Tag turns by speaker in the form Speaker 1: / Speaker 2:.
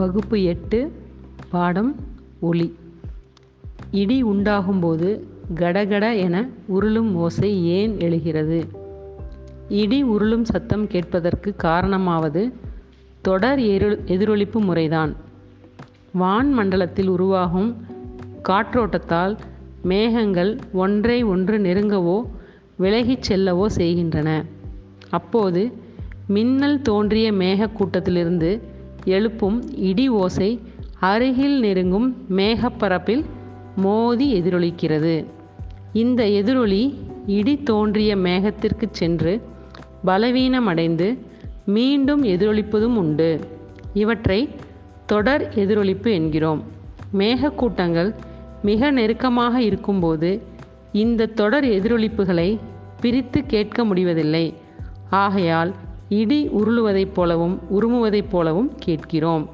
Speaker 1: வகுப்பு எட்டு பாடம் ஒளி. இடி உண்டாகும்போது கடகட என உருளும் ஓசை ஏன் எழுகிறது? இடி உருளும் சத்தம் கேட்பதற்கு காரணமாவது தொடர் எரு எதிரொலிப்பு முறைதான். வான் மண்டலத்தில் உருவாகும் காற்றோட்டத்தால் மேகங்கள் ஒன்றை ஒன்று நெருங்கவோ விலகிச் செல்லவோ செய்கின்றன. அப்போது மின்னல் தோன்றிய மேகக்கூட்டத்திலிருந்து எழுப்பும் இடி ஓசை அருகில் நெருங்கும் மேகப்பரப்பில் மோதி எதிரொலிக்கிறது. இந்த எதிரொலி இடி தோன்றிய மேகத்திற்கு சென்று பலவீனமடைந்து மீண்டும் எதிரொலிப்பதும் உண்டு. இவற்றை தொடர் எதிரொலிப்பு என்கிறோம். மேகக்கூட்டங்கள் மிக நெருக்கமாக இருக்கும்போது இந்த தொடர் எதிரொலிப்புகளை பிரித்து கேட்க முடிவதில்லை. ஆகையால் இடி உருளுவதைப் போலவும் உருமுவதைப் போலவும் கேட்கிறோம்.